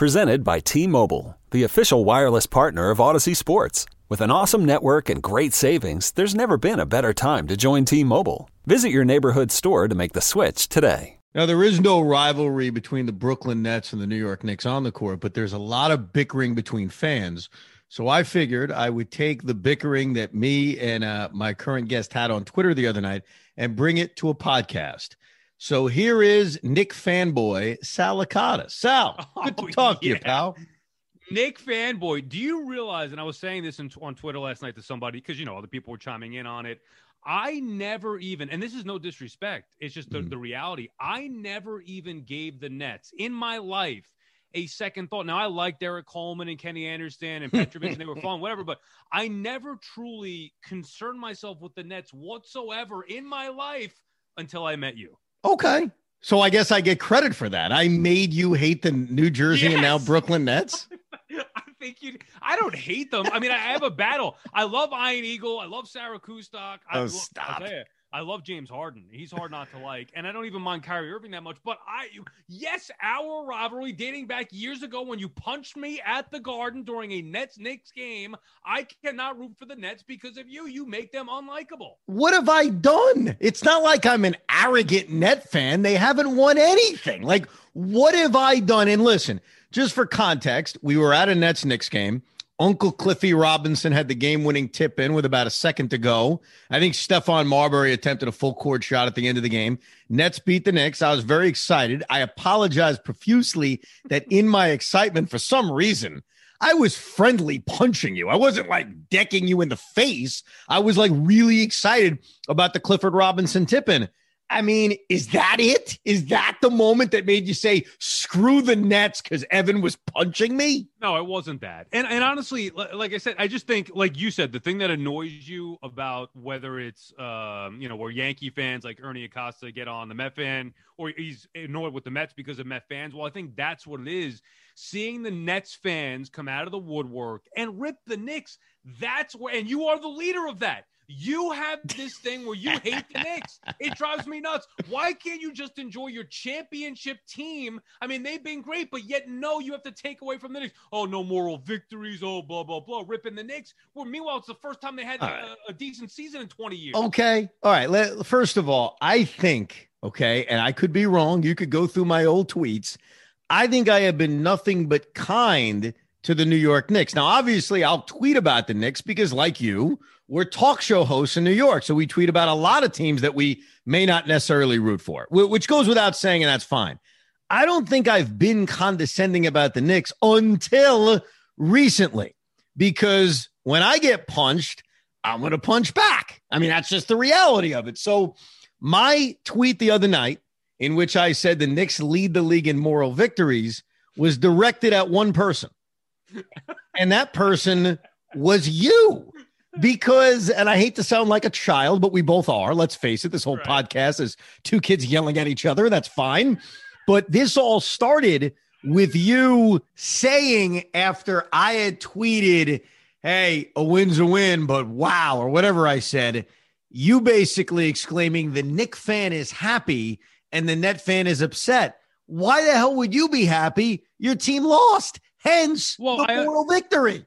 Presented by T-Mobile, the official wireless partner of Audacy Sports. With an awesome network and great savings, there's never been a better time to join T-Mobile. Visit your neighborhood store to make the switch today. Now, there is no rivalry between the Brooklyn Nets and the New York Knicks on the court, but there's a lot of bickering between fans. So I figured I would take the bickering that me and uh, my current guest had on Twitter the other night and bring it to a podcast. So here is Knick fanboy Sal Licata. Sal, good to Oh, talk to you, pal. Knick fanboy, do you realize? And I was saying this in, on Twitter last night to somebody because you know other people were chiming in on it. I never even, and this is no disrespect, it's just the, mm-hmm. the reality. I never even gave the Nets in my life a second thought. Now I like Derrick Coleman and Kenny Anderson and Petrovic, and they were fun, whatever. But I never truly concerned myself with the Nets whatsoever in my life until I met you. Okay. So I guess I get credit for that. I made you hate the New Jersey and now Brooklyn Nets. I think you. I don't hate them. I mean, I have a battle. I love Ian Eagle. I love Sarah Kustok. I, Oh, stop. You, I love James Harden. He's hard not to like, and I don't even mind Kyrie Irving that much. But I, yes, our rivalry dating back years ago when you punched me at the Garden during a Nets Knicks game. I cannot root for the Nets because of you. You make them unlikable. What have I done? It's not like I'm an arrogant net fan. They haven't won anything. Like, what have I done? And listen, just for context, we were at a Nets Knicks game. Uncle Cliffy Robinson had the game winning tip in with about a second to go. I think Stephon Marbury attempted a full court shot at the end of the game. Nets beat the Knicks. I was very excited. I apologize profusely that in my excitement, for some reason, I was friendly punching you. I wasn't like decking you in the face. I was like really excited about the Clifford Robinson tip in. I mean, is that it? Is that the moment that made you say, screw the Nets because Evan was punching me? No, it wasn't that. And and honestly, like I said, I just think, like you said, the thing that annoys you about whether it's, um, you know, where Yankee fans like Ernie Acosta get on the Met fan, or he's annoyed with the Mets because of Met fans. Well, I think that's what it is. Seeing the Nets fans come out of the woodwork and rip the Knicks. That's where, and you are the leader of that. You have this thing where you hate the Knicks. It drives me nuts. Why can't you just enjoy your championship team? I mean, they've been great, but yet no, you have to take away from the Knicks. Oh, no moral victories. Oh, blah blah blah. Ripping the Knicks. Well, meanwhile, it's the first time they had All a, a decent season in 20 years. Okay. All right. Let, first of all, I think, okay, and I could be wrong. You could go through my old tweets. I think I have been nothing but kind to the New York Knicks. Now, obviously, I'll tweet about the Knicks because, like you, we're talk show hosts in New York. So we tweet about a lot of teams that we may not necessarily root for, which goes without saying, and that's fine. I don't think I've been condescending about the Knicks until recently because when I get punched, I'm going to punch back. I mean, that's just the reality of it. So, my tweet the other night, in which I said the Knicks lead the league in moral victories, was directed at one person. And that person was you. Because, and I hate to sound like a child, but we both are. Let's face it, this whole Right. podcast is two kids yelling at each other. That's fine. But this all started with you saying after I had tweeted, Hey, a win's a win, but wow, or whatever I said, you basically exclaiming, The Knick fan is happy and the net fan is upset. Why the hell would you be happy? Your team lost. Hence Well, the I- moral victory.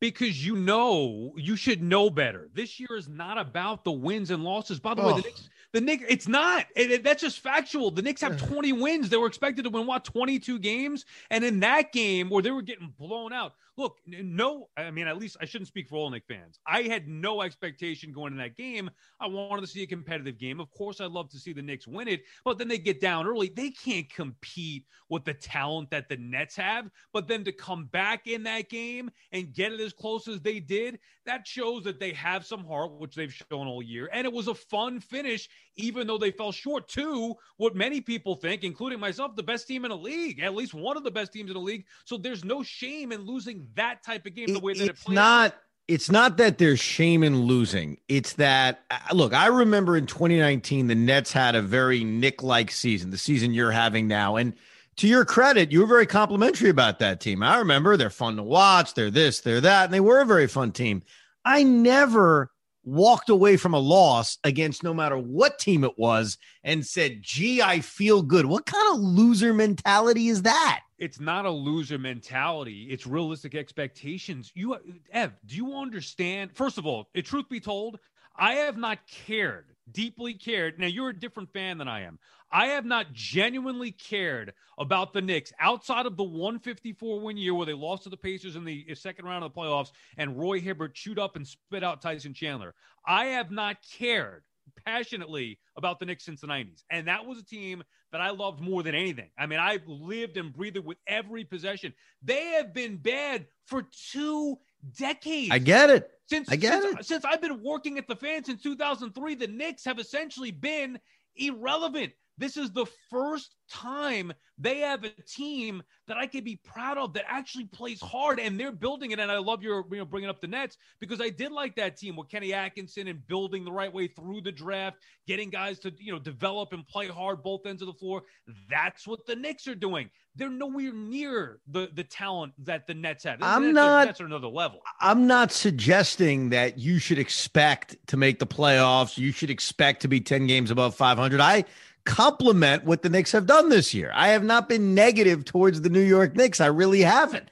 because you know you should know better. This year is not about the wins and losses. By the way, Oh. the Knicks, The Knicks, it's not. It, it, that's just factual. The Knicks have 20 wins. They were expected to win what 22 games, and in that game where they were getting blown out. Look, no, I mean, at least I shouldn't speak for all Knicks fans. I had no expectation going in that game. I wanted to see a competitive game. Of course, I'd love to see the Knicks win it, but then they get down early. They can't compete with the talent that the Nets have. But then to come back in that game and get it as close as they did, that shows that they have some heart, which they've shown all year. And it was a fun finish, even though they fell short to what many people think, including myself, the best team in the league, at least one of the best teams in the league. So there's no shame in losing that type of game the way that it's it played. not. It's not that there's shame in losing. It's that uh, look. I remember in 2019, the Nets had a very Knick-like season, the season you're having now, and to your credit, you were very complimentary about that team. I remember they're fun to watch. They're this, they're that, and they were a very fun team. I never walked away from a loss against no matter what team it was and said, "Gee, I feel good." What kind of loser mentality is that? It's not a loser mentality. It's realistic expectations. You, Ev, do you understand? First of all, truth be told, I have not cared, deeply cared. Now, you're a different fan than I am. I have not genuinely cared about the Knicks outside of the 154 win year where they lost to the Pacers in the uh, second round of the playoffs and Roy Hibbert chewed up and spit out Tyson Chandler. I have not cared passionately about the Knicks since the 90s. And that was a team that I loved more than anything. I mean, I lived and breathed it with every possession. They have been bad for two decades. I get it. Since I get since, it. since I've been working at the fan since 2003, the Knicks have essentially been irrelevant. This is the first time they have a team that I could be proud of that actually plays hard and they're building it. And I love your, you know, bringing up the Nets because I did like that team with Kenny Atkinson and building the right way through the draft, getting guys to, you know, develop and play hard both ends of the floor. That's what the Knicks are doing. They're nowhere near the the talent that the Nets have. I'm Nets are- not- Nets are another level. I'm not suggesting that you should expect to make the playoffs. You should expect to be 10 games above 500. I compliment what the Knicks have done this year. I have not been negative towards the New York Knicks. I really haven't.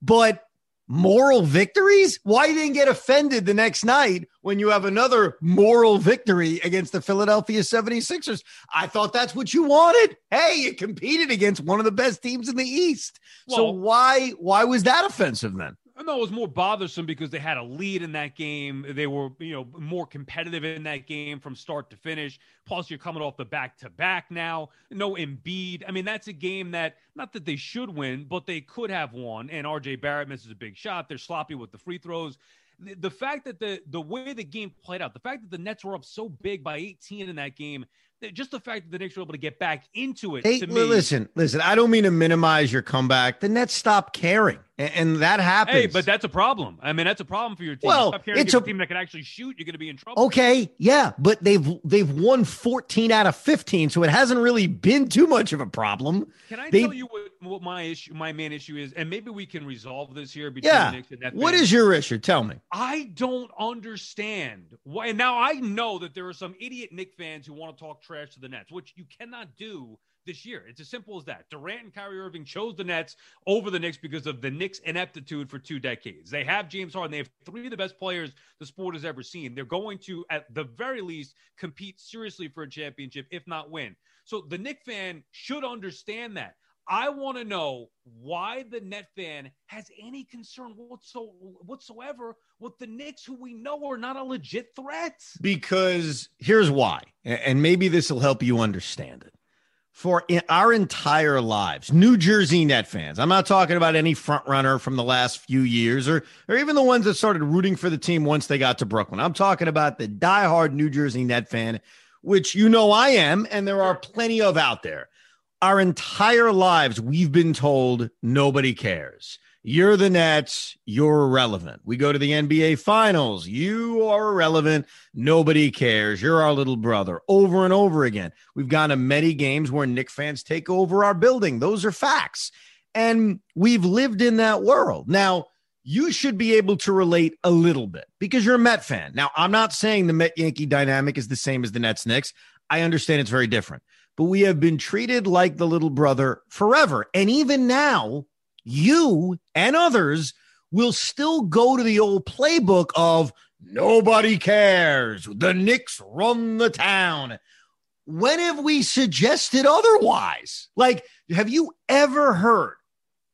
But moral victories? Why you didn't get offended the next night when you have another moral victory against the Philadelphia 76ers? I thought that's what you wanted. Hey, you competed against one of the best teams in the East. so why why was that offensive then? No, it was more bothersome because they had a lead in that game. They were, you know, more competitive in that game from start to finish. Plus, you're coming off the back to back now. No Embiid. I mean, that's a game that not that they should win, but they could have won. And RJ Barrett misses a big shot. They're sloppy with the free throws. The, fact that the the way the game played out, the fact that the Nets were up so big by 18 in that game, that- just the fact that the Knicks were able to get back into it. Hey, to me, listen, listen. I don't mean to minimize your comeback. The Nets stopped caring, and, and that happens. Hey, but that's a problem. I mean, that's a problem for your team. Well, it's a- a team that can actually shoot. You're going to be in trouble. okay, yeah, but they've they've won fourteen out of fifteen, so it hasn't really been too much of a problem. Can I They- tell you what, what my issue, my main issue is, and maybe we can resolve this here between Yeah. Knicks and that. What is your issue? Tell me. I don't understand why. And now I know that there are some idiot Knick fans who want to talk trash to the Nets, which you cannot do this year. It's as simple as that. Durant and Kyrie Irving chose the Nets over the Knicks because of the Knicks' ineptitude for two decades. They have James Harden. They have three of the best players the sport has ever seen. They're going to, at the very least, compete seriously for a championship, if not win. So the Knick fan should understand that. I want to know why the net fan has any concern whatsoever with the Knicks, who we know are not a legit threat. Because here's why, and maybe this will help you understand it. For our entire lives, New Jersey Net fans, I'm not talking about any front runner from the last few years or, or even the ones that started rooting for the team once they got to Brooklyn. I'm talking about the diehard New Jersey Net fan, which you know I am, and there are plenty of out there. Our entire lives, we've been told nobody cares. You're the Nets. You're irrelevant. We go to the NBA finals. You are irrelevant. Nobody cares. You're our little brother over and over again. We've gone to many games where Knick fans take over our building. Those are facts. And we've lived in that world. Now, you should be able to relate a little bit because you're a Met fan. Now, I'm not saying the Met Yankee dynamic is the same as the Nets Knicks. I understand it's very different, but we have been treated like the little brother forever. And even now, you and others will still go to the old playbook of Nobody cares. The Knicks run the town. When have we suggested otherwise? Like, have you ever heard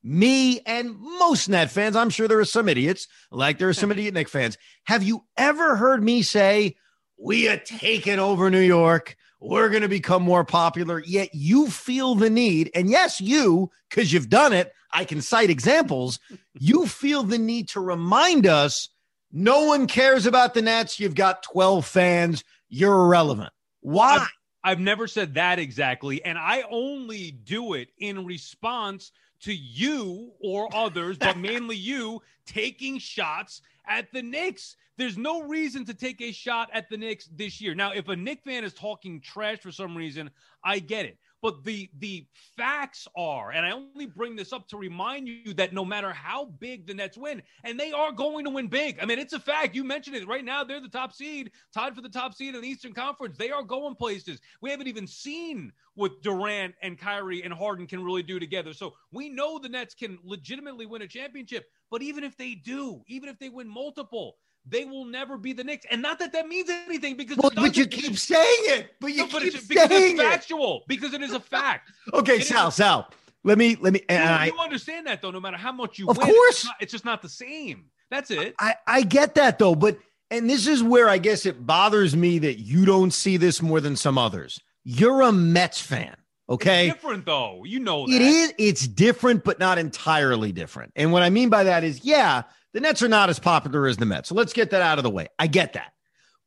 me and most net fans? I'm sure there are some idiots, like there are some idiot Knick fans. Have you ever heard me say, we are taking over New York? We're going to become more popular. Yet you feel the need. And yes, you, because you've done it, I can cite examples. You feel the need to remind us no one cares about the Nets. You've got 12 fans. You're irrelevant. Why? I've, I've never said that exactly. And I only do it in response to you or others, but mainly you taking shots at the Knicks. There's no reason to take a shot at the Knicks this year. Now, if a Knick fan is talking trash for some reason, I get it. But the the facts are, and I only bring this up to remind you that no matter how big the Nets win, and they are going to win big. I mean, it's a fact. You mentioned it right now. They're the top seed, tied for the top seed in the Eastern Conference. They are going places. We haven't even seen what Durant and Kyrie and Harden can really do together. So we know the Nets can legitimately win a championship. But even if they do, even if they win multiple, they will never be the Knicks. And not that that means anything because well, but you keep saying it. But you no, but keep it's, because saying it's factual. It. Because it is a fact. okay, it Sal, is, Sal. Let me let me. And you, I, you understand that though. No matter how much you of win, course, it's, not, it's just not the same. That's it. I I get that though, but and this is where I guess it bothers me that you don't see this more than some others. You're a Mets fan. Okay. It's different though. You know that. It is it's different, but not entirely different. And what I mean by that is, yeah, the Nets are not as popular as the Mets. So let's get that out of the way. I get that.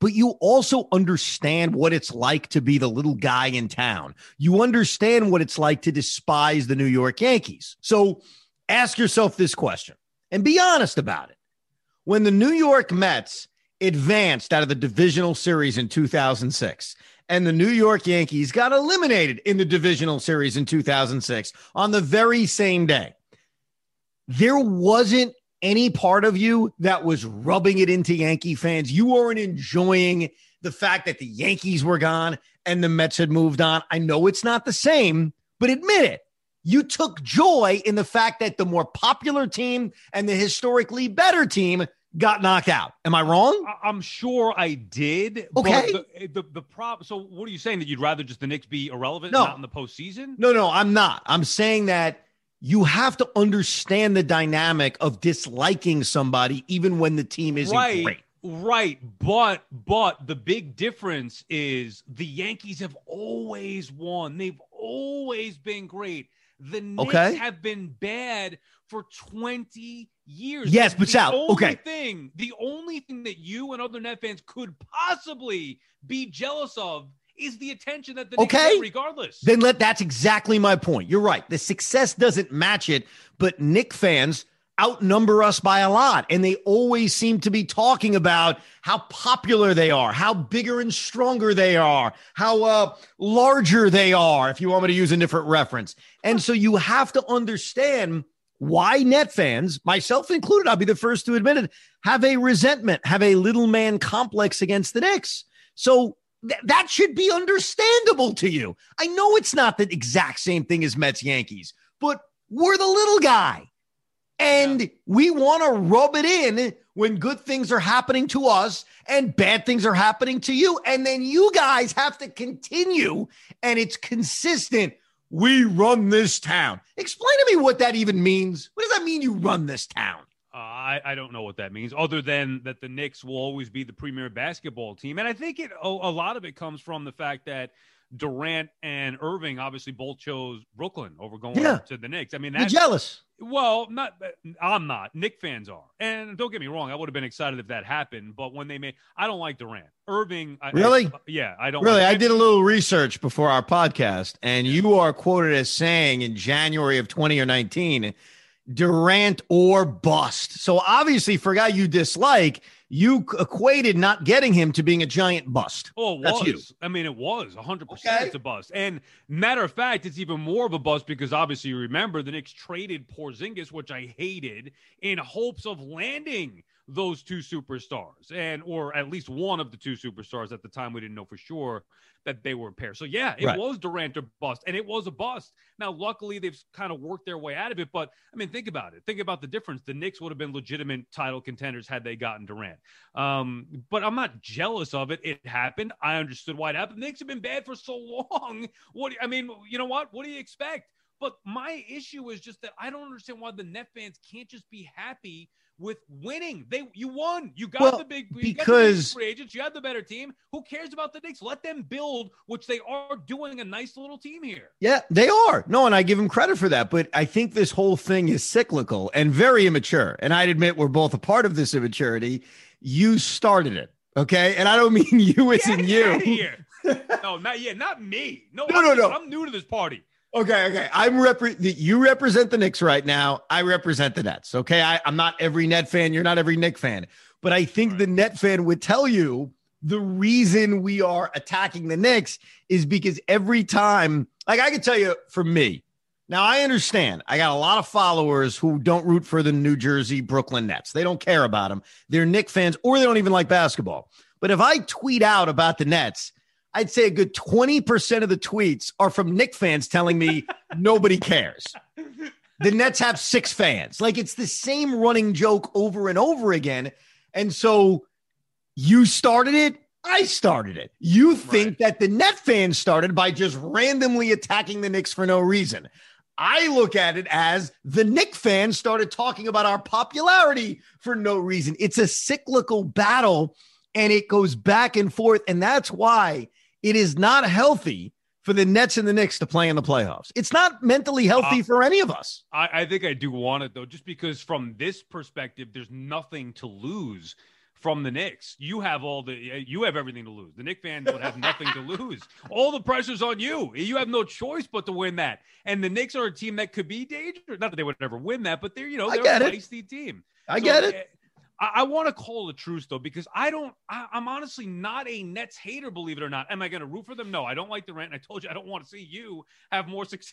But you also understand what it's like to be the little guy in town. You understand what it's like to despise the New York Yankees. So ask yourself this question and be honest about it. When the New York Mets advanced out of the divisional series in 2006 and the New York Yankees got eliminated in the divisional series in 2006 on the very same day, there wasn't any part of you that was rubbing it into Yankee fans. You weren't enjoying the fact that the Yankees were gone and the Mets had moved on. I know it's not the same, but admit it. You took joy in the fact that the more popular team and the historically better team got knocked out. Am I wrong? I'm sure I did. Okay. The, eh, the, the problem. So, what are you saying that you'd rather just the Knicks be irrelevant, no. not in the postseason? No, no, I'm not. I'm saying that you have to understand the dynamic of disliking somebody even when the team isn't right, great. Right, but but the big difference is the Yankees have always won. They've always been great. The Knicks okay. have been bad for 20 years. Yes, but Sal, okay. Thing, the only thing that you and other Net fans could possibly be jealous of is the attention that the Knicks okay. get regardless. Then let that's exactly my point. You're right. The success doesn't match it, but Knick fans outnumber us by a lot. And they always seem to be talking about how popular they are, how bigger and stronger they are, how uh, larger they are, if you want me to use a different reference. And so you have to understand why net fans, myself included, I'll be the first to admit it, have a resentment, have a little man complex against the Knicks. So Th- that should be understandable to you. I know it's not the exact same thing as Mets Yankees, but we're the little guy. And yeah. we want to rub it in when good things are happening to us and bad things are happening to you. And then you guys have to continue and it's consistent. We run this town. Explain to me what that even means. What does that mean you run this town? Uh, I, I don't know what that means, other than that the Knicks will always be the premier basketball team. And I think it a, a lot of it comes from the fact that Durant and Irving obviously both chose Brooklyn over going yeah. to the Knicks. I mean, that's You're jealous. Well, not I'm not. Knick fans are, and don't get me wrong. I would have been excited if that happened, but when they made, I don't like Durant. Irving, I, really? I, yeah, I don't. Really, like I did a little research before our podcast, and you are quoted as saying in January of 20 or 19 Durant or bust. So obviously, for a guy you dislike, you equated not getting him to being a giant bust. Oh, it That's was. You. I mean, it was 100% okay. it's a bust. And matter of fact, it's even more of a bust because obviously you remember the Knicks traded Porzingis, which I hated, in hopes of landing those two superstars and or at least one of the two superstars at the time we didn't know for sure that they were a pair. So yeah, it right. was Durant or bust, and it was a bust. Now, luckily, they've kind of worked their way out of it. But I mean, think about it. Think about the difference. The Knicks would have been legitimate title contenders had they gotten Durant. Um, but I'm not jealous of it. It happened. I understood why it happened. The Knicks have been bad for so long. What I mean, you know what? What do you expect? But my issue is just that I don't understand why the net fans can't just be happy with winning. They you won. You got well, the big because the big free agents. You had the better team. Who cares about the Knicks? Let them build, which they are doing a nice little team here. Yeah, they are. No, and I give them credit for that. But I think this whole thing is cyclical and very immature. And I'd admit we're both a part of this immaturity. You started it. Okay. And I don't mean you as in you. no, not yeah, not me. No, no, no, no. I'm new to this party. Okay, okay. I'm rep. You represent the Knicks right now. I represent the Nets. Okay, I, am not every Net fan. You're not every Knick fan, but I think right. the Net fan would tell you the reason we are attacking the Knicks is because every time, like I can tell you, for me, now I understand. I got a lot of followers who don't root for the New Jersey Brooklyn Nets. They don't care about them. They're Knick fans, or they don't even like basketball. But if I tweet out about the Nets I'd say a good 20% of the tweets are from Knick fans telling me nobody cares. The Nets have six fans. Like it's the same running joke over and over again. And so you started it. I started it. You think right. that the Net fans started by just randomly attacking the Knicks for no reason. I look at it as the Knick fans started talking about our popularity for no reason. It's a cyclical battle and it goes back and forth. And that's why it is not healthy for the Nets and the Knicks to play in the playoffs. It's not mentally healthy uh, for any of us. I, I, think I do want it though, just because from this perspective, there's nothing to lose from the Knicks. You have all the you have everything to lose. The Knicks fans would have nothing to lose. All the pressure's on you. You have no choice but to win that. And the Knicks are a team that could be dangerous. Not that they would ever win that, but they're you know they're a feisty team. I so, get it. I, I want to call the truce though, because I don't. I, am honestly not a Nets hater, believe it or not. Am I going to root for them? No, I don't like the rant. I told you I don't want to see you have more success.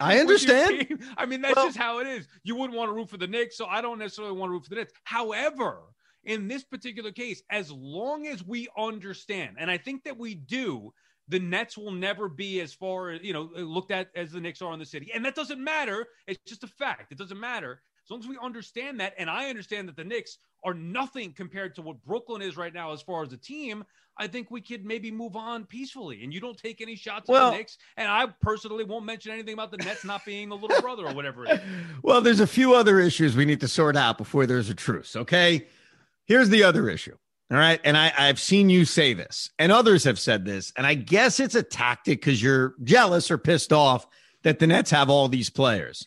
I understand. I mean, that's well, just how it is. You wouldn't want to root for the Knicks, so I don't necessarily want to root for the Nets. However, in this particular case, as long as we understand, and I think that we do, the Nets will never be as far you know looked at as the Knicks are in the city, and that doesn't matter. It's just a fact. It doesn't matter as long as we understand that, and I understand that the Knicks are nothing compared to what Brooklyn is right now as far as a team, I think we could maybe move on peacefully. And you don't take any shots well, at the Knicks. And I personally won't mention anything about the Nets not being the little brother or whatever it is. Well, there's a few other issues we need to sort out before there's a truce. Okay. Here's the other issue. All right. And I, I've seen you say this, and others have said this. And I guess it's a tactic because you're jealous or pissed off that the Nets have all these players.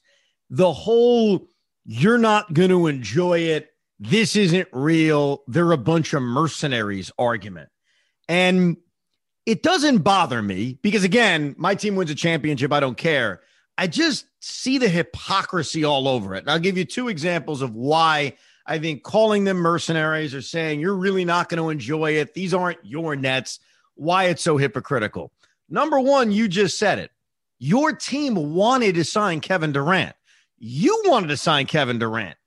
The whole you're not going to enjoy it. This isn't real. They're a bunch of mercenaries argument. And it doesn't bother me because, again, my team wins a championship. I don't care. I just see the hypocrisy all over it. And I'll give you two examples of why I think calling them mercenaries or saying you're really not going to enjoy it. These aren't your nets. Why it's so hypocritical. Number one, you just said it. Your team wanted to sign Kevin Durant. You wanted to sign Kevin Durant.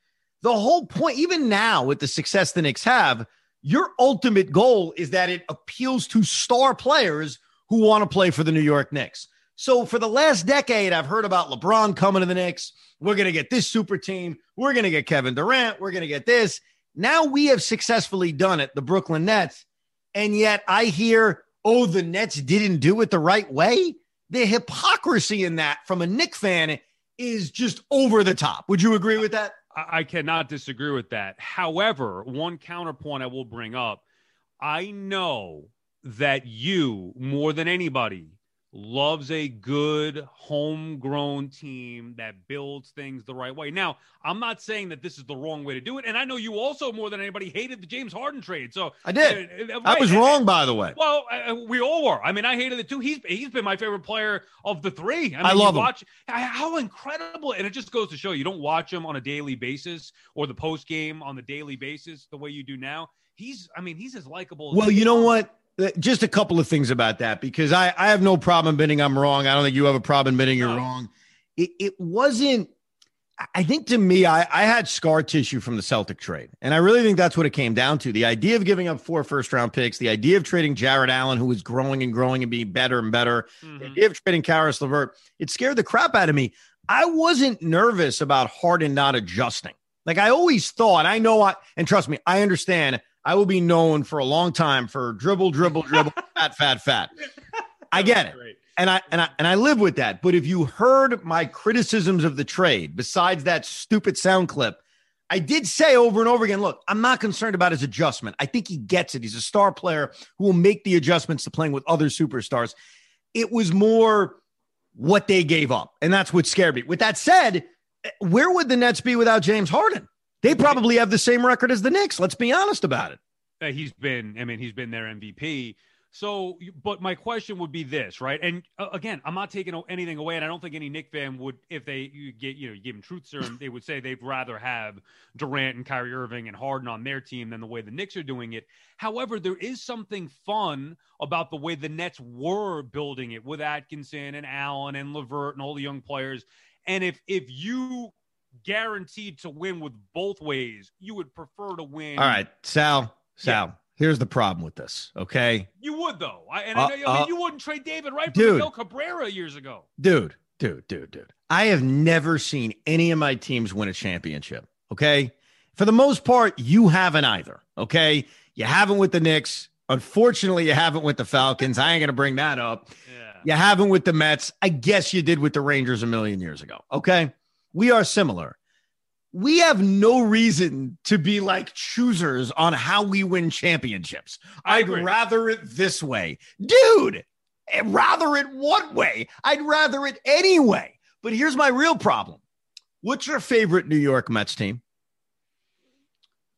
The whole point, even now with the success the Knicks have, your ultimate goal is that it appeals to star players who want to play for the New York Knicks. So for the last decade, I've heard about LeBron coming to the Knicks. We're going to get this super team. We're going to get Kevin Durant. We're going to get this. Now we have successfully done it, the Brooklyn Nets. And yet I hear, oh, the Nets didn't do it the right way. The hypocrisy in that from a Knick fan is just over the top. Would you agree with that? I cannot disagree with that. However, one counterpoint I will bring up I know that you, more than anybody, loves a good homegrown team that builds things the right way. Now, I'm not saying that this is the wrong way to do it, and I know you also more than anybody hated the James Harden trade. So I did. Uh, uh right. I was wrong, by the way. Well, uh, uh, we all were. I mean, I hated it too. He's he's been my favorite player of the three. I, mean, I love watch him. how incredible, and it just goes to show you don't watch him on a daily basis or the post game on the daily basis the way you do now. He's, I mean, he's as likable. Well, you know what? Uh, just a couple of things about that because I, I have no problem admitting I'm wrong. I don't think you have a problem admitting you're wrong. It, it wasn't, I think to me, I, I had scar tissue from the Celtic trade. And I really think that's what it came down to. The idea of giving up four first round picks, the idea of trading Jarrett Allen, who was growing and growing and being better and better, mm-hmm. the idea of trading Caris LeVert, it scared the crap out of me. I wasn't nervous about Harden not adjusting. Like I always thought, I know I, and trust me, I understand I will be known for a long time for dribble, dribble, dribble, fat, fat, fat. I get it. Great. And I and I and I live with that. But if you heard my criticisms of the trade, besides that stupid sound clip, I did say over and over again, look, I'm not concerned about his adjustment. I think he gets it. He's a star player who will make the adjustments to playing with other superstars. It was more what they gave up. And that's what scared me. With that said, eh, where would the Nets be without James Harden? They probably have the same record as the Knicks. Let's be honest about it. He's been, I mean, he's been their MVP. So, but my question would be this, right? And uh, again, I'm not taking anything away, and I don't think any Knick fan would, if they you get, you know, you give them truth serum, they would say they'd rather have Durant and Kyrie Irving and Harden on their team than the way the Knicks are doing it. However, there is something fun about the way the Nets were building it with Atkinson and Allen and LeVert and all the young players. And if if you guaranteed to win with both ways, you would prefer to win. All right, Sal, Sal. Yeah. Here's the problem with this, okay? You would though, I, and uh, I, know, I mean, uh, you wouldn't trade David Wright for dude, Miguel Cabrera years ago, dude, dude, dude, dude. I have never seen any of my teams win a championship. Okay, for the most part, you haven't either. Okay, you haven't with the Knicks. Unfortunately, you haven't with the Falcons. I ain't gonna bring that up. Yeah. You haven't with the Mets. I guess you did with the Rangers a million years ago. Okay, we are similar we have no reason to be like choosers on how we win championships. I'd rather it this way. Dude, rather it one way. I'd rather it anyway. But here's my real problem. What's your favorite New York Mets team?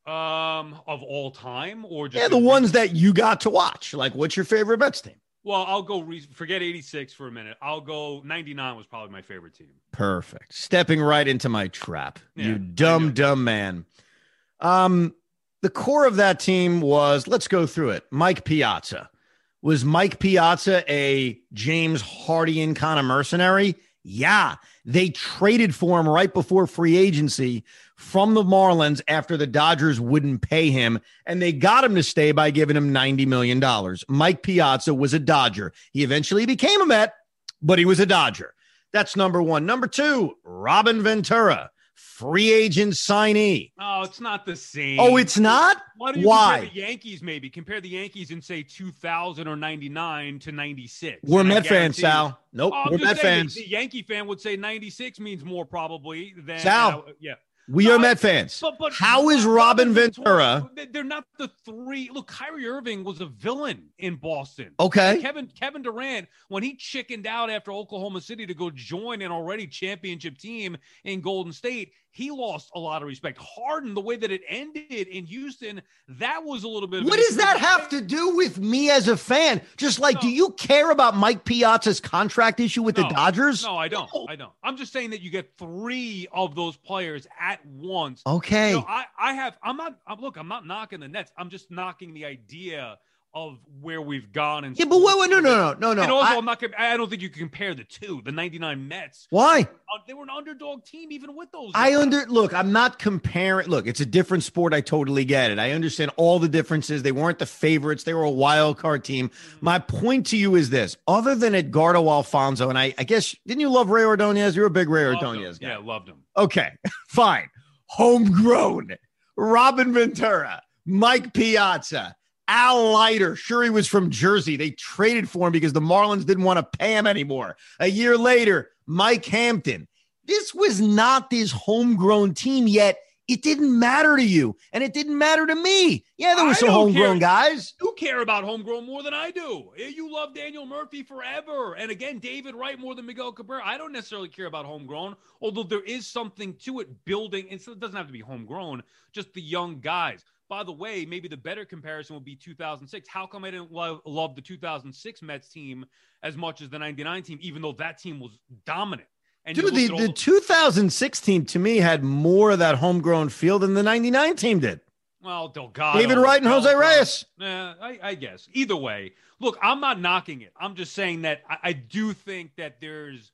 Um, of all time, or just yeah, the ones that you got to watch. Like, what's your favorite Mets team? Well, I'll go re- forget 86 for a minute. I'll go 99 was probably my favorite team. Perfect. Stepping right into my trap. Yeah, you dumb dumb man. Um the core of that team was let's go through it. Mike Piazza. Was Mike Piazza a James Harden kind of mercenary? Yeah. They traded for him right before free agency from the Marlins after the Dodgers wouldn't pay him, and they got him to stay by giving him $90 million. Mike Piazza was a Dodger. He eventually became a Met, but he was a Dodger. That's number one. Number two, Robin Ventura, free agent signee. Oh, it's not the same. Oh, it's not? Why? Do you Why? the Yankees, maybe. Compare the Yankees in, say, 2000 or 99 to 96. We're Met fans, Sal. Nope. Oh, we're Met fans. The Yankee fan would say 96 means more probably than. Sal. Uh, yeah. We are Met fans. But, but how is Robin, Robin Ventura? They're not the three. Look, Kyrie Irving was a villain in Boston. Okay. Kevin Kevin Durant, when he chickened out after Oklahoma City to go join an already championship team in Golden State, he lost a lot of respect. Harden, the way that it ended in Houston, that was a little bit. what does that have to do with me as a fan? Just like, no. do you care about Mike Piazza's contract issue with no. the Dodgers? No, I don't. I don't. I'm just saying that you get three of those players at once. Okay. You know, I, I have. I'm not. I'm, look, I'm not knocking the Nets. I'm just knocking the idea of where we've gone. And yeah, but wait, wait, no, no, no, no, no. And also, I, am not. I don't think you can compare the two. The '99 Mets. Why? Uh, they were an underdog team even with those. I under look. I'm not comparing. Look, it's a different sport. I totally get it. I understand all the differences. They weren't the favorites. They were a wild card team. Mm-hmm. My point to you is this: other than Edgardo Alfonzo, and I, I guess didn't you love Rey Ordonez? You're a big Rey Ordonez guy. Yeah, loved him. Okay, fine. Homegrown. Robin Ventura, Mike Piazza. Al Leiter, sure he was from Jersey. They traded for him because the Marlins didn't want to pay him anymore. A year later, Mike Hampton. This was not this homegrown team yet. It didn't matter to you, and it didn't matter to me. Yeah, there were some homegrown care. guys. You care about homegrown more than I do. Eh, you love Daniel Murphy forever, and again, David Wright more than Miguel Cabrera. I don't necessarily care about homegrown, although there is something to it building. It doesn't have to be homegrown, just the young guys. By the way, maybe the better comparison would be 2006. How come I didn't love, love the 2006 Mets team as much as the 99 team, even though that team was dominant? And Dude, the, the 2006 team to me had more of that homegrown feel than the 99 team did. Well, Delgado, David Wright and Jose Reyes. Yeah, I, I, guess. Either way, look, I'm not knocking it. I'm just saying that I, I do think that there's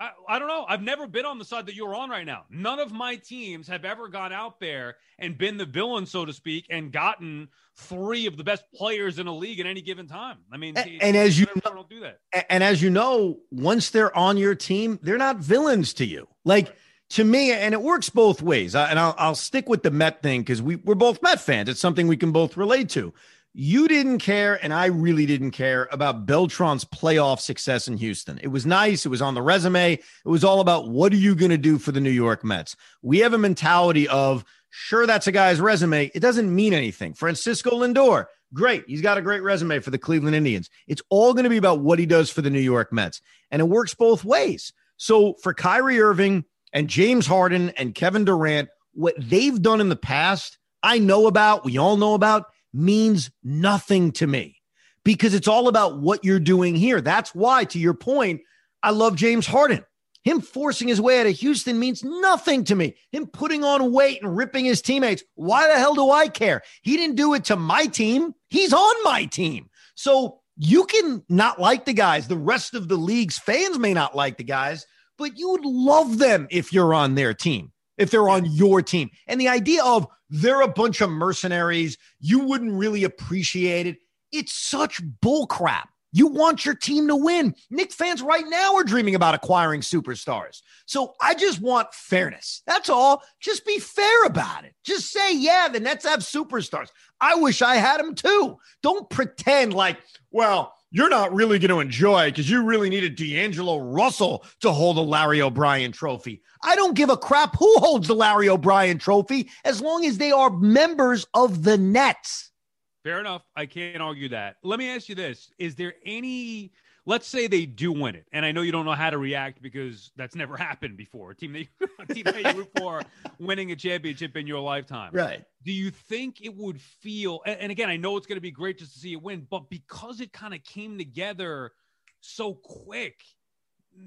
I, I, don't know. I've never been on the side that you're on right now. None of my teams have ever gone out there and been the villain, so to speak, and gotten three of the best players in a league at any given time. I mean, and, and as you know, don't do that. And as you know, once they're on your team, they're not villains to you. Like. Right to me, and it works both ways. And I'll, I'll stick with the Met thing because we, we're both Met fans. It's something we can both relate to. You didn't care, and I really didn't care about Beltran's playoff success in Houston. It was nice. It was on the resume. It was all about what are you going to do for the New York Mets? We have a mentality of, sure, that's a guy's resume. It doesn't mean anything. Francisco Lindor, great. He's got a great resume for the Cleveland Indians. It's all going to be about what he does for the New York Mets. And it works both ways. So for Kyrie Irving and James Harden and Kevin Durant, what they've done in the past, I know about, we all know about, means nothing to me because it's all about what you're doing here. That's why, to your point, I love James Harden. Him forcing his way out of Houston means nothing to me. Him putting on weight and ripping his teammates. Why the hell do I care? He didn't do it to my team. He's on my team. So you can not like the guys. The rest of the league's fans may not like the guys, but you would love them if you're on their team, if they're on your team. And the idea of they're a bunch of mercenaries, you wouldn't really appreciate it. It's such bullcrap. You want your team to win. Knick fans right now are dreaming about acquiring superstars. So I just want fairness. That's all. Just be fair about it. Just say, yeah, the Nets have superstars. I wish I had them too. Don't pretend like, well, you're not really going to enjoy because you really needed D'Angelo Russell to hold the Larry O'Brien trophy. I don't give a crap who holds the Larry O'Brien trophy as long as they are members of the Nets. Fair enough. I can't argue that. Let me ask you this Is there any let's say they do win it, and I know you don't know how to react because that's never happened before. A team that you, a team that you root for winning a championship in your lifetime, right? Do you think it would feel? And, and again, I know it's going to be great just to see it win, but because it kind of came together so quick,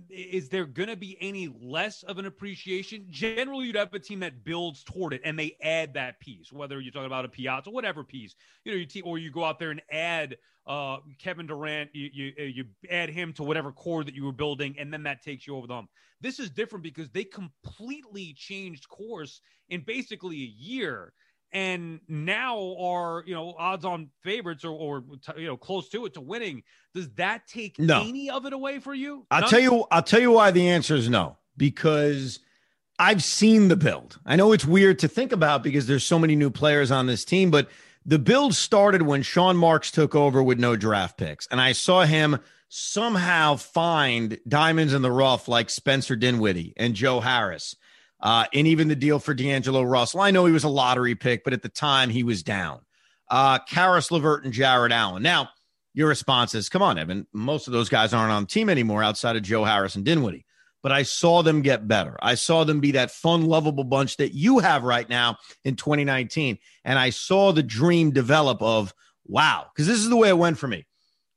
is there going to be any less of an appreciation? Generally, you'd have a team that builds toward it and they add that piece, whether you're talking about a Piazza, whatever piece, you know, you or you go out there and add uh, Kevin Durant, you, you, uh, you add him to whatever core that you were building, and then that takes you over the hump. This is different because they completely changed course in basically a year and now are you know odds on favorites or, or you know close to it to winning does that take no. any of it away for you i'll None? tell you i'll tell you why the answer is no because i've seen the build i know it's weird to think about because there's so many new players on this team but the build started when sean marks took over with no draft picks and i saw him somehow find diamonds in the rough like spencer dinwiddie and joe harris uh, and even the deal for D'Angelo Russell. I know he was a lottery pick, but at the time he was down. Uh, Caris LeVert and Jarrett Allen. Now, your response is, come on, Evan. Most of those guys aren't on the team anymore outside of Joe Harris and Dinwiddie. But I saw them get better. I saw them be that fun, lovable bunch that you have right now in 2019. And I saw the dream develop of, wow, because this is the way it went for me.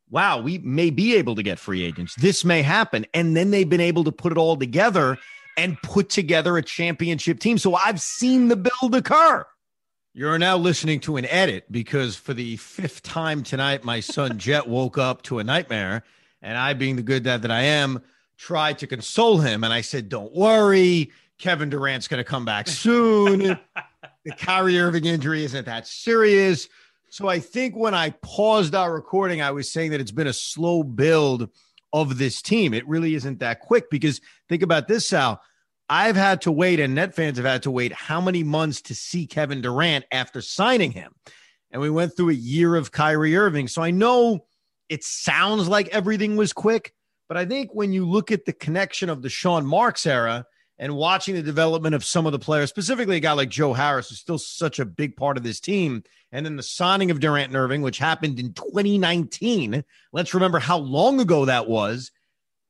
Wow, we may be able to get free agents. This may happen. And then they've been able to put it all together and put together a championship team. So I've seen the build occur. You're now listening to an edit because for the fifth time tonight, my son Jet woke up to a nightmare. And I, being the good dad that I am, tried to console him. And I said, Don't worry. Kevin Durant's going to come back soon. the Kyrie Irving injury isn't that serious. So I think when I paused our recording, I was saying that it's been a slow build of this team. It really isn't that quick because think about this, Sal. I've had to wait, and net fans have had to wait how many months to see Kevin Durant after signing him? And we went through a year of Kyrie Irving. So I know it sounds like everything was quick, but I think when you look at the connection of the Sean Marks era and watching the development of some of the players, specifically a guy like Joe Harris, who's still such a big part of this team, and then the signing of Durant and Irving, which happened in 2019. Let's remember how long ago that was.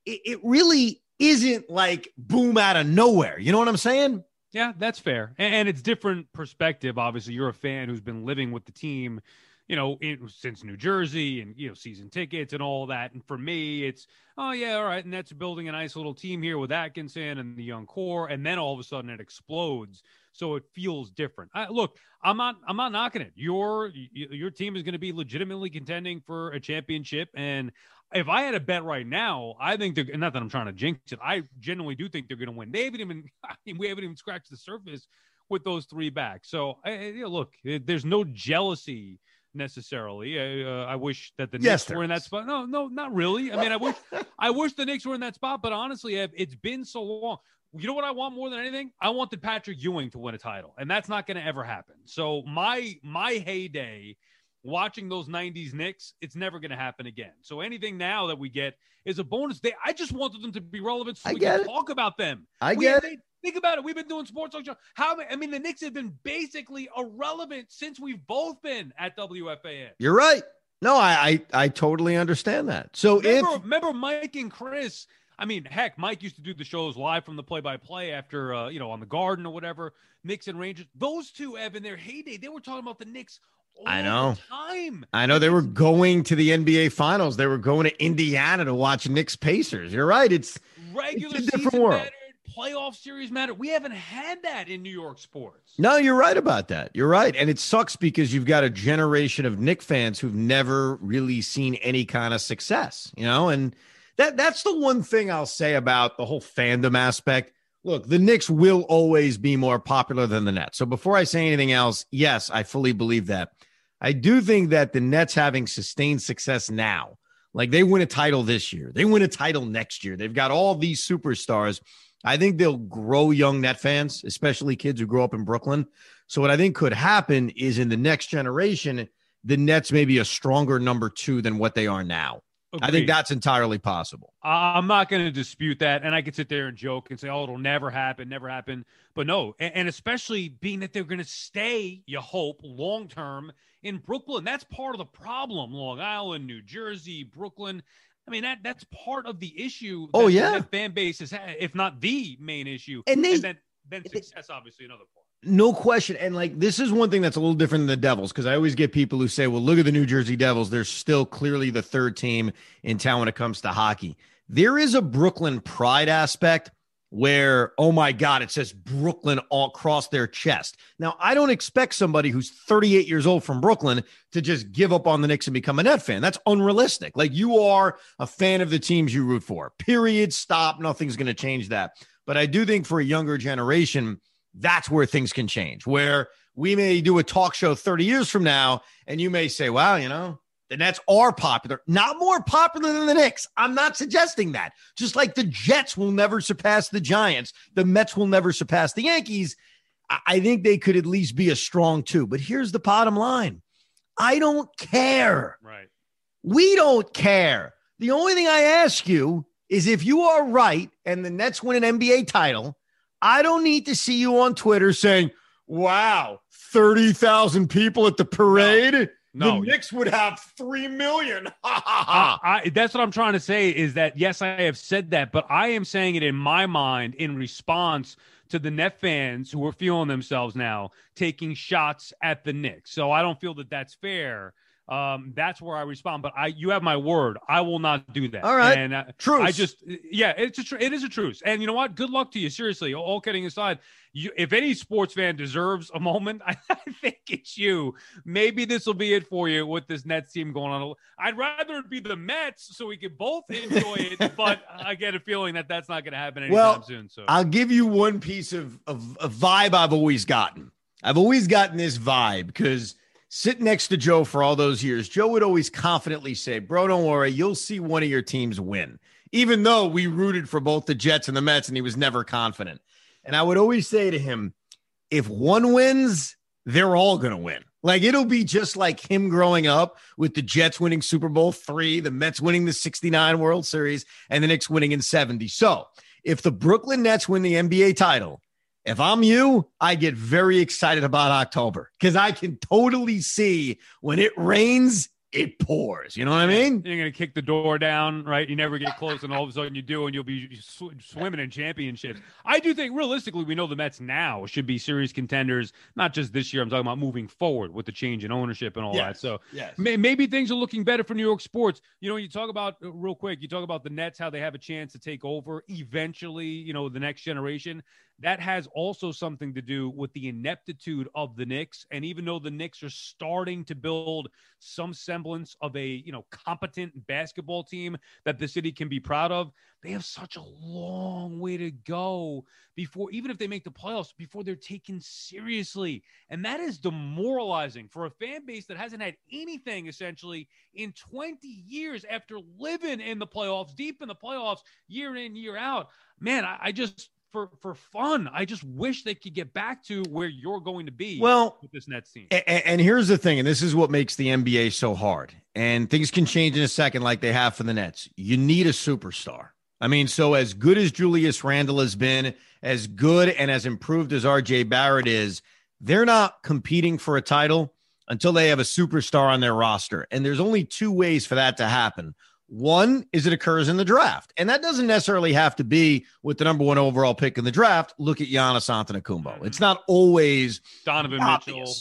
It, it really isn't like boom out of nowhere. You know what I'm saying? Yeah, that's fair. And, and it's different perspective. Obviously, you're a fan who's been living with the team you know, in, since New Jersey and, you know, season tickets and all that. And for me, it's, oh, yeah, all right. And that's building a nice little team here with Atkinson and the young core. And then all of a sudden it explodes. So it feels different. I, look, I'm not, I'm not knocking it. Your, your team is going to be legitimately contending for a championship. And if I had a bet right now, I think they're not that I'm trying to jinx it. I genuinely do think they're going to win. They haven't even, we haven't even scratched the surface with those three backs. So, I, you know, look, there's no jealousy necessarily. Uh, I wish that the yes, Knicks were in that spot. No, no, not really. I mean, I wish I wish the Knicks were in that spot, but honestly, it's been so long. you know what I want more than anything? I wanted Patrick Ewing to win a title, and that's not going to ever happen. So my my heyday watching those 90s Knicks, it's never going to happen again. So anything now that we get is a bonus. day. I just wanted them to be relevant so I we can it. talk about them. I We- get they- Think about it. We've been doing sports talk show. How I mean, the Knicks have been basically irrelevant since we've both been at WFAN. You're right. No, I I, I totally understand that. So Remember, if remember Mike and Chris. I mean, heck, Mike used to do the shows live from the play-by-play after, uh, you know, on the Garden or whatever. Knicks and Rangers. Those two, Evan, their heyday, they were talking about the Knicks. All I know. The time. I know they were going to the NBA Finals, they were going to Indiana to watch Knicks Pacers. You're right. It's Regular It's a different world. mattered. Playoff series matter. We haven't had that in New York sports. No, you're right about that. You're right. And it sucks because you've got a generation of Knick fans who've never really seen any kind of success, you know? And that that's the one thing I'll say about the whole fandom aspect. Look, the Knicks will always be more popular than the Nets. So before I say anything else, yes, I fully believe that. I do think that the Nets having sustained success now, like they win a title this year, they win a title next year. They've got all these superstars. I think they'll grow young Net fans, especially kids who grow up in Brooklyn. So what I think could happen is in the next generation, the Nets may be a stronger number two than what they are now. I think that's entirely possible. I'm not going to dispute that, and I could sit there and joke and say, "Oh, it'll never happen, never happen." But no, and, and especially being that they're going to stay, you hope, long term in Brooklyn. That's part of the problem. Long Island, New Jersey, Brooklyn. I mean that that's part of the issue. Oh, yeah. that fan base is, if not the main issue, And they- then then success, obviously, another part. No question. And like this is one thing that's a little different than the Devils because I always get people who say, well, look at the New Jersey Devils. They're still clearly the third team in town when it comes to hockey. There is a Brooklyn pride aspect where, oh my God, it says Brooklyn all across their chest. Now, I don't expect somebody who's 38 years old from Brooklyn to just give up on the Knicks and become a net fan. That's unrealistic. Like you are a fan of the teams you root for, period. Stop. Nothing's going to change that. But I do think for a younger generation, that's where things can change. Where we may do a talk show 30 years from now, and you may say, wow, you know, the Nets are popular, not more popular than the Knicks. I'm not suggesting that. Just like the Jets will never surpass the Giants, the Mets will never surpass the Yankees. I- think they could at least be a strong two. But here's the bottom line I don't care. Right. We don't care. The only thing I ask you is if you are right and the Nets win an NBA title, I don't need to see you on Twitter saying, wow, 30,000 people at the parade. No. The Knicks would have 3 million. I, that's what I'm trying to say is that yes, I have said that, but I am saying it in my mind in response to the net fans who are feeling themselves now taking shots at the Knicks. So I don't feel that that's fair. Um, that's where I respond. But I, you have my word. I will not do that. All right. And uh, Truce. I just, yeah, it's a, tr- it is a truce. And you know what? Good luck to you. Seriously, all kidding aside, you, if any sports fan deserves a moment, I, I think it's you. Maybe this will be it for you with this Nets team going on. I'd rather it be the Mets so we could both enjoy it, but I get a feeling that that's not going to happen anytime Well, soon. So I'll give you one piece of, of a vibe I've always gotten. I've always gotten this vibe because sitting next to Joe for all those years, Joe would always confidently say, Bro, don't worry, you'll see one of your teams win. Even though we rooted for both the Jets and the Mets, and he was never confident. And I would always say to him, if one wins, they're all going to win. Like it'll be just like him growing up with the Jets winning Super Bowl three, the Mets winning the 69 World Series, and the Knicks winning in 70. So if the Brooklyn Nets win the NBA title, if I'm you, I get very excited about October because I can totally see when it rains, it pours. You know what I mean? You're going to kick the door down, right? You never get close, and all of a sudden you do, and you'll be sw- swimming in championships. I do think, realistically, we know the Mets now should be serious contenders, not just this year. I'm talking about moving forward with the change in ownership and all that. So yes. may- maybe things are looking better for New York sports. You know, you talk about uh, real quick. You talk about the Nets, how they have a chance to take over eventually. You know, the next generation. That has also something to do with the ineptitude of the Knicks. And even though the Knicks are starting to build some semblance of a you know competent basketball team that the city can be proud of, they have such a long way to go before even if they make the playoffs before they're taken seriously. And that is demoralizing for a fan base that hasn't had anything essentially in 20 years after living in the playoffs, deep in the playoffs, year in, year out. Man, I, I just for for fun. I just wish they could get back to where you're going to be. Well, with this Nets team. And, and here's the thing, and this is what makes the NBA so hard. And things can change in a second, like they have for the Nets. You need a superstar. I mean, so as good as Julius Randle has been, as good and as improved as RJ Barrett is, they're not competing for a title until they have a superstar on their roster. And there's only two ways for that to happen. One is it occurs in the draft, and that doesn't necessarily have to be with the number one overall pick in the draft. Look at Giannis Antetokounmpo. It's not always Donovan obvious. Mitchell.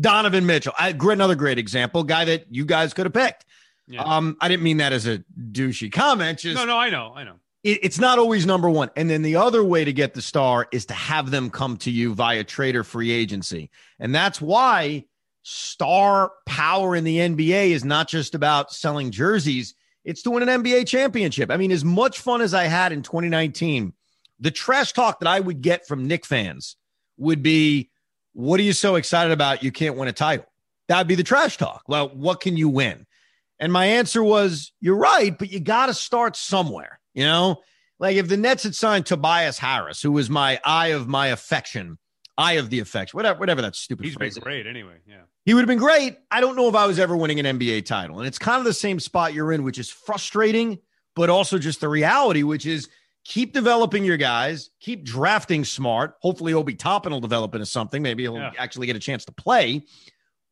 Donovan Mitchell, I, another great example, guy that you guys could have picked. Yeah. Um, I didn't mean that as a douchey comment. Just no, no, I know, I know. it, it's not always number one. And then the other way to get the star is to have them come to you via trade or free agency. And that's why star power in the NBA is not just about selling jerseys, it's to win an NBA championship. I mean, as much fun as I had in 2019, the trash talk that I would get from Knick fans would be, What are you so excited about? You can't win a title. That'd be the trash talk. Well, what can you win? And my answer was, You're right, but you got to start somewhere. You know, like if the Nets had signed Tobias Harris, who was my eye of my affection, eye of the effects, whatever, whatever that stupid He's been phrase is. great anyway. Yeah. He would have been great. I don't know if I was ever winning an NBA title. And it's kind of the same spot you're in, which is frustrating, but also just the reality, which is keep developing your guys, keep drafting smart. Hopefully, Obi Toppin will develop into something. Maybe he'll Yeah. actually get a chance to play.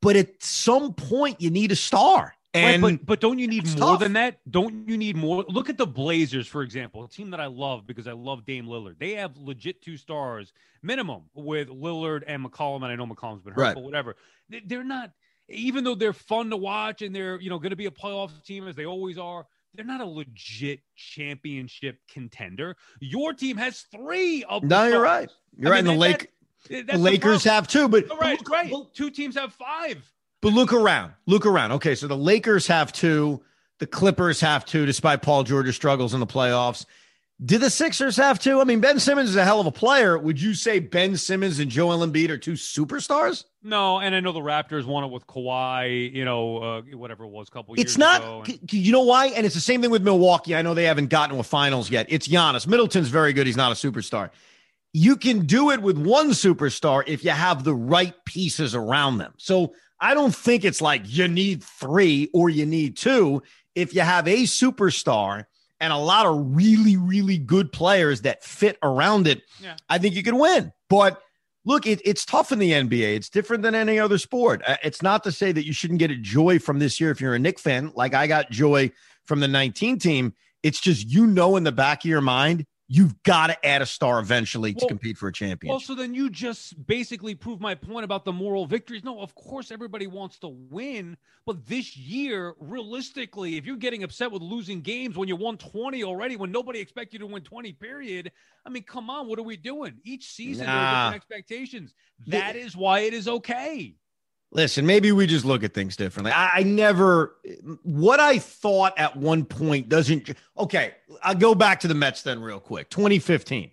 But at some point, you need a star. And right, but but don't you need more tough. than that? Don't you need more? Look at the Blazers, for example, a team that I love because I love Dame Lillard. They have legit two stars minimum with Lillard and McCollum, and I know McCollum's been hurt, Right. but whatever. They- They're not, even though they're fun to watch and they're you know going to be a playoff team as they always are. They're not a legit championship contender. Your team has three of. the no, you're stars. right. You're I right. And the, mean, Lake, that- the Lakers problem. have two, but, right, but right. but- Two teams have five. But look around. Look around. Okay, so the Lakers have two. The Clippers have two, despite Paul George's struggles in the playoffs. Do the Sixers have two? I mean, Ben Simmons is a hell of a player. Would you say Ben Simmons and Joel Embiid are two superstars? No, and I know the Raptors won it with Kawhi, you know, uh, whatever it was, a couple years It's not. c- You know why? And it's the same thing with Milwaukee. I know they haven't gotten to a finals yet. It's Giannis. Middleton's very good. He's not a superstar. You can do it with one superstar if you have the right pieces around them. So I don't think it's like you need three or you need two. If you have a superstar and a lot of really, really good players that fit around it, Yeah. I think you can win. But look, it, it's tough in the NBA. It's different than any other sport. Uh, It's not to say that you shouldn't get a joy from this year if you're a Knick fan, like I got joy from the 19 team. It's just you know in the back of your mind, you've got to add a star eventually to compete for a champion. Well, so then you just basically prove my point about the moral victories. No, of course everybody wants to win, but this year, realistically, if you're getting upset with losing games when you won 20 already, when nobody expected you to win 20, period. I mean, come on, what are we doing? Each season there are different expectations. That is why it is okay. Listen, maybe we just look at things differently. I, I never, what I thought at one point doesn't. Okay, I'll go back to the Mets then, real quick. 2015.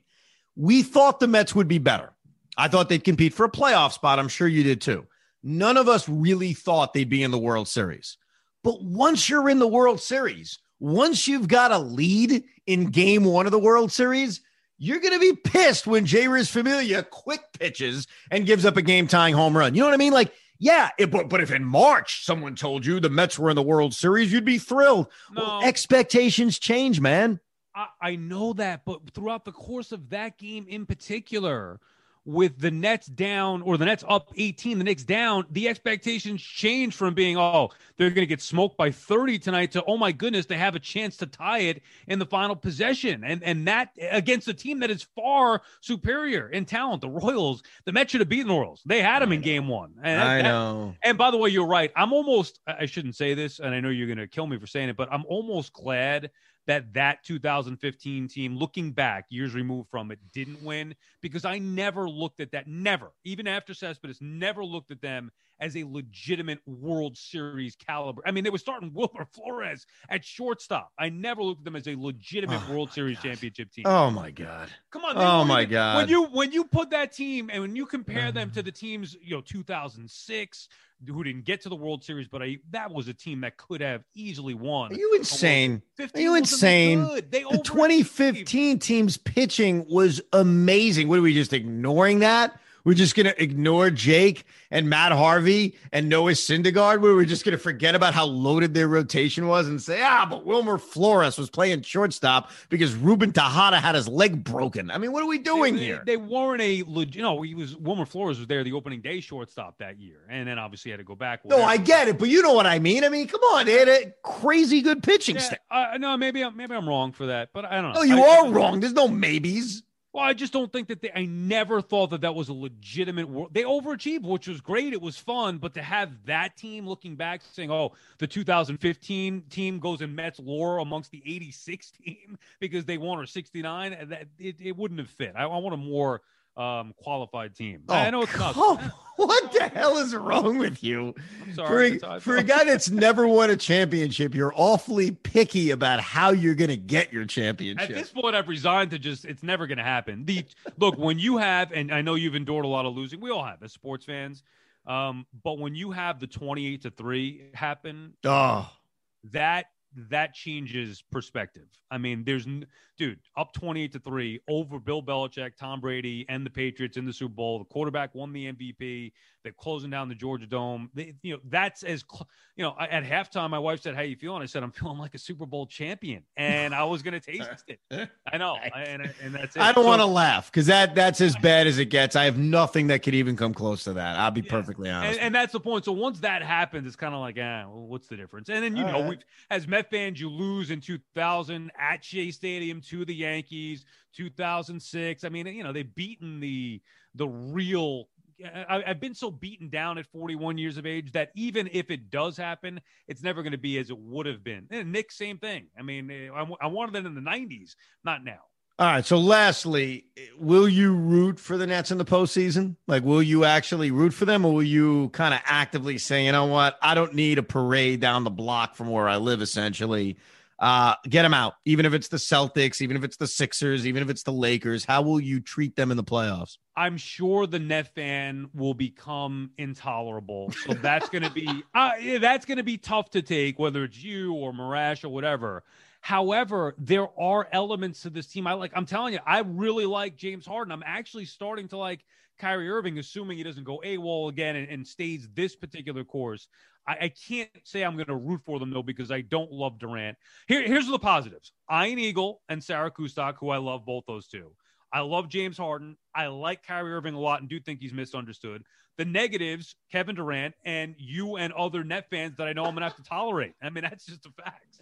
We thought the Mets would be better. I thought they'd compete for a playoff spot. I'm sure you did too. None of us really thought they'd be in the World Series. But once you're in the World Series, once you've got a lead in game one of the World Series, you're going to be pissed when Jeurys Familia quick pitches and gives up a game tying home run. You know what I mean? Like, yeah, it, but, but if in March someone told you the Mets were in the World Series, you'd be thrilled. Well, expectations change, man. I, I know that, but throughout the course of that game in particular, with the Nets down or the Nets up 18, the Knicks down, the expectations change from being, oh, they're going to get smoked by 30 tonight to, oh my goodness, they have a chance to tie it in the final possession. And and that against a team that is far superior in talent, the Royals, the Mets should have beaten the Royals. They had them in game one. And I that- know. and by the way, you're right. I'm almost, I I shouldn't say this, and I know you're going to kill me for saying it, but I'm almost glad that that 2015 team, looking back, years removed from it, didn't win because I never looked at that, never, even after Cespedes, never looked at them as a legitimate World Series caliber. I mean, they were starting Wilmer Flores at shortstop. I never looked at them as a legitimate Oh, World Series God. championship team. Oh my God. Come on. Oh, my even- God. When you when you put that team and when you compare them to mm-hmm. the teams, you know, 2006, who didn't get to the World Series, but I that was a team that could have easily won. Are you insane? Are you insane? They The 2015 team's pitching was amazing. What are we just ignoring that? We're just going to ignore Jake and Matt Harvey and Noah Syndergaard. Where we're just going to forget about how loaded their rotation was and say, ah, but Wilmer Flores was playing shortstop because Ruben Tejada had his leg broken. I mean, what are we doing they, here? They weren't a legit. You know, he was Wilmer Flores was there the opening day shortstop that year, and then obviously had to go back. no, I get it, but you know what I mean. I mean, come on, they had a crazy good pitching Yeah, staff. uh, no, maybe I'm maybe I'm wrong for that, but I don't know. No, you I- are wrong. There's no maybes. Well, I just don't think that they. I never thought that that was a legitimate. wor- They overachieved, which was great. It was fun, but to have that team looking back saying, "Oh, the 2015 team goes in Mets lore amongst the 86 team because they won or 69," that it, it wouldn't have fit. I, I want a more um, qualified team. I know it's not. Oh, What the hell is wrong with you? I'm For a, That's how I for a guy that's never won a championship, you're awfully picky about how you're going to get your championship. At this point, I've resigned to just it's never going to happen. The look when you have, and I know you've endured a lot of losing. We all have as sports fans. Um, but when you have the twenty-eight to three happen, oh, that that changes perspective. I mean, there's dude up 28 to 3 over Bill Belichick, Tom Brady, and the Patriots in the Super Bowl. The quarterback won the MVP. They're closing down the Georgia Dome. They, you know, that's as cl- you know, at halftime, my wife said, How you feeling? I said, I'm feeling like a Super Bowl champion. And I was gonna taste it. I know. I- and, and that's it. I don't So- want to laugh because that that's as bad as it gets. I have nothing that could even come close to that. I'll be Yeah. perfectly honest. And, and that's the point. So once that happens, it's kind of like, ah, well, what's the difference? And then you All know, right. we've as Met fans, you lose in 2000 at Shea Stadium to the Yankees. 2006. I mean, you know, they've beaten the the real. I, I've been so beaten down at 41 years of age that even if it does happen, it's never going to be as it would have been. And Nick, same thing. I mean, eh, I, I wanted it in the 90s, not now. All right. So, lastly, will you root for the Nets in the postseason? Like, will you actually root for them, or will you kind of actively say, you know what, I don't need a parade down the block from where I live, essentially. Uh, get them out, even if it's the Celtics, even if it's the Sixers, even if it's the Lakers. How will you treat them in the playoffs? I'm sure the net fan will become intolerable. So that's going to be uh, that's going to be tough to take, whether it's you or Marash or whatever. However, there are elements to this team I like. I'm telling you, I really like James Harden. I'm actually starting to like Kyrie Irving, assuming he doesn't go AWOL again and, and stays this particular course. I, I can't say I'm going to root for them though because I don't love Durant. Here, here's the positives: Ian Eagle and Sarah Kustok, who I love both those two. I love James Harden. I like Kyrie Irving a lot and do think he's misunderstood. The negatives, Kevin Durant, and you and other net fans that I know I'm gonna have to tolerate. I mean, that's just a fact.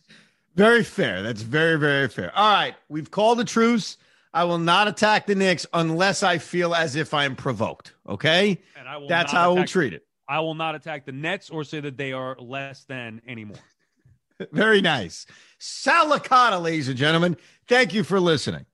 Very fair. That's very, very fair. All right. We've called a truce. I will not attack the Knicks unless I feel as if I'm provoked. Okay. And I will That's how we'll treat it. I will not attack the Nets or say that they are less than anymore. Very nice. Sal Licata, ladies and gentlemen. Thank you for listening.